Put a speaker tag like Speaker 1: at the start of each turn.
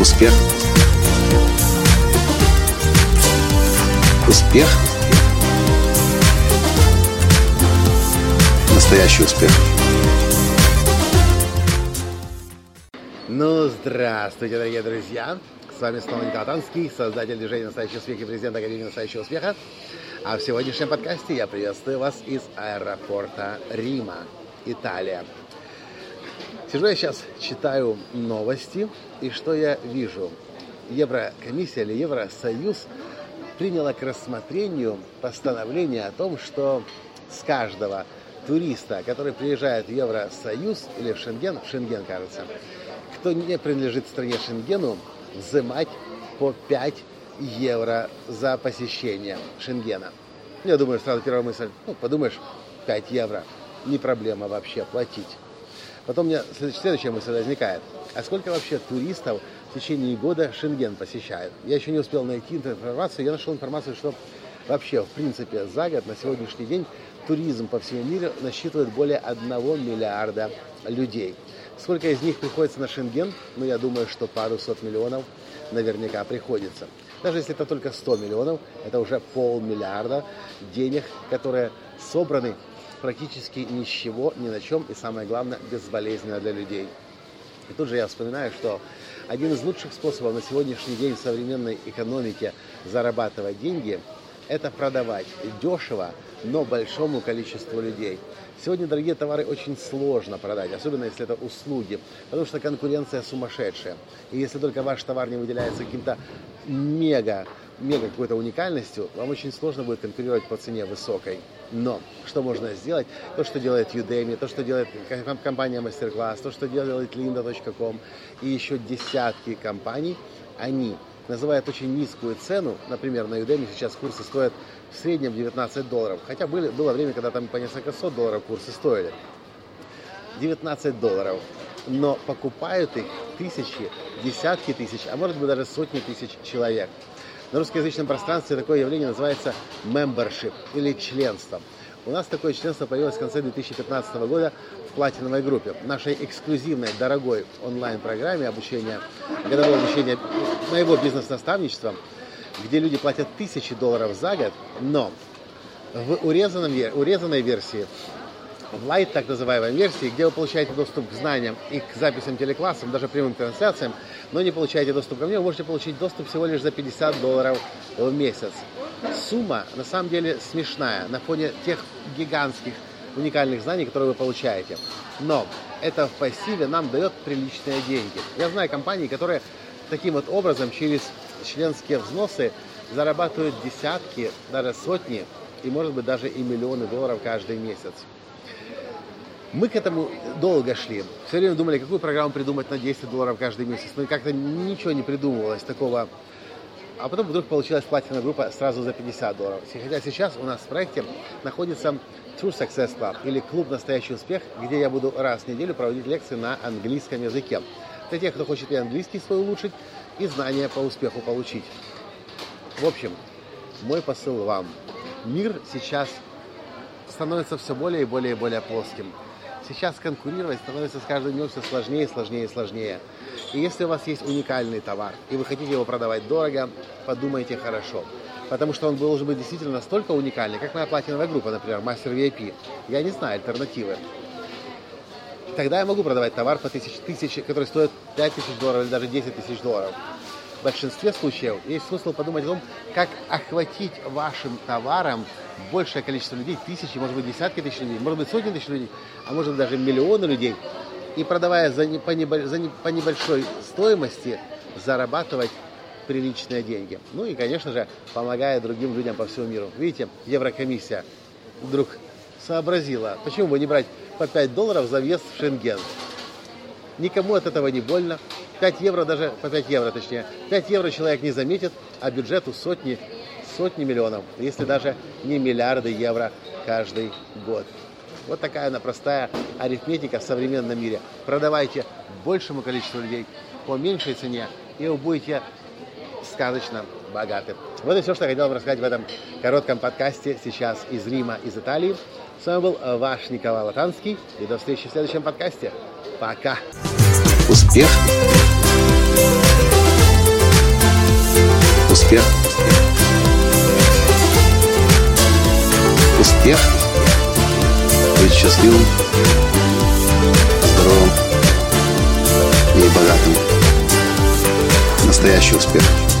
Speaker 1: Успех. Успех. Настоящий успех.
Speaker 2: Ну, здравствуйте, дорогие друзья! С вами снова Николай Танский, создатель движения «Настоящий успех» и президент Академии «Настоящего успеха». А в сегодняшнем подкасте я приветствую вас из аэропорта Рима, Италия. Сижу я сейчас, читаю новости, и что я вижу? Еврокомиссия или Евросоюз приняла к рассмотрению постановление о том, что с каждого туриста, который приезжает в Евросоюз или в Шенген, в Шенген, кажется, кто не принадлежит стране Шенгену, взимать по 5 евро за посещение Шенгена. Я думаю, сразу первая мысль, ну, подумаешь, 5 евро, не проблема вообще платить. Потом у меня следующая мысль возникает. А сколько вообще туристов в течение года Шенген посещает? Я еще не успел найти информацию. Я нашел информацию, что вообще, в принципе, за год на сегодняшний день туризм по всему миру насчитывает более 1 миллиарда людей. Сколько из них приходится на Шенген? Ну, я думаю, что пару сот миллионов наверняка приходится. Даже если это только 100 миллионов, это уже полмиллиарда денег, которые собраны практически ни с чего, ни на чем, и самое главное, безболезненно для людей. И тут же я вспоминаю, что один из лучших способов на сегодняшний день в современной экономике зарабатывать деньги – это продавать дешево, но большому количеству людей. Сегодня дорогие товары очень сложно продать, особенно если это услуги, потому что конкуренция сумасшедшая. И если только ваш товар не выделяется каким-то мега мега какой-то уникальностью, вам очень сложно будет конкурировать по цене высокой. Но что можно сделать? То, что делает Udemy, то, что делает компания MasterClass, то, что делает Linda.com и еще десятки компаний, они называют очень низкую цену. Например, на Udemy сейчас курсы стоят в среднем 19 долларов. Хотя были, было время, когда там по несколько сот долларов курсы стоили. 19 долларов. Но покупают их тысячи, десятки тысяч, а может быть даже сотни тысяч человек. На русскоязычном пространстве такое явление называется membership или членство. У нас такое членство появилось в конце 2015 года в платиновой группе, нашей эксклюзивной, дорогой онлайн-программе обучения, годового обучения моего бизнес-наставничества, где люди платят тысячи долларов за год, но в урезанном, урезанной версии в Light, так называемой версии, где вы получаете доступ к знаниям и к записям телеклассам, даже прямым трансляциям, но не получаете доступ ко мне, вы можете получить доступ всего лишь за 50 долларов в месяц. Сумма на самом деле смешная на фоне тех гигантских уникальных знаний, которые вы получаете. Но это в пассиве нам дает приличные деньги. Я знаю компании, которые таким вот образом через членские взносы зарабатывают десятки, даже сотни и, может быть, даже и миллионы долларов каждый месяц. Мы к этому долго шли. Все время думали, какую программу придумать на 10 долларов каждый месяц. Но как-то ничего не придумывалось такого. А потом вдруг получилась платиновая группа сразу за 50 долларов. Хотя сейчас у нас в проекте находится True Success Club или клуб «Настоящий успех», где я буду раз в неделю проводить лекции на английском языке. Для тех, кто хочет и английский свой улучшить, и знания по успеху получить. В общем, мой посыл вам. Мир сейчас становится все более и более и более плоским сейчас конкурировать становится с каждым днем все сложнее, сложнее сложнее. И если у вас есть уникальный товар, и вы хотите его продавать дорого, подумайте хорошо. Потому что он должен быть действительно настолько уникальный, как моя платиновая группа, например, мастер VIP. Я не знаю альтернативы. Тогда я могу продавать товар по тысяч, тысяч, который стоит 5 тысяч долларов или даже 10 тысяч долларов. В большинстве случаев есть смысл подумать о том, как охватить вашим товаром большее количество людей, тысячи, может быть, десятки тысяч людей, может быть, сотни тысяч людей, а может быть, даже миллионы людей, и продавая за, не, по, небо, за не, по небольшой стоимости, зарабатывать приличные деньги. Ну и, конечно же, помогая другим людям по всему миру. Видите, Еврокомиссия вдруг сообразила, почему бы не брать по 5 долларов за въезд в Шенген. Никому от этого не больно. 5 евро, даже по 5 евро точнее. 5 евро человек не заметит, а бюджету сотни сотни миллионов, если даже не миллиарды евро каждый год. Вот такая она простая арифметика в современном мире. Продавайте большему количеству людей по меньшей цене, и вы будете сказочно богаты. Вот и все, что я хотел вам рассказать в этом коротком подкасте сейчас из Рима, из Италии. С вами был ваш Николай Латанский. И до встречи в следующем подкасте. Пока.
Speaker 1: Успех. Успех. Успех. Быть счастливым, здоровым и богатым. Настоящий успех. Успех.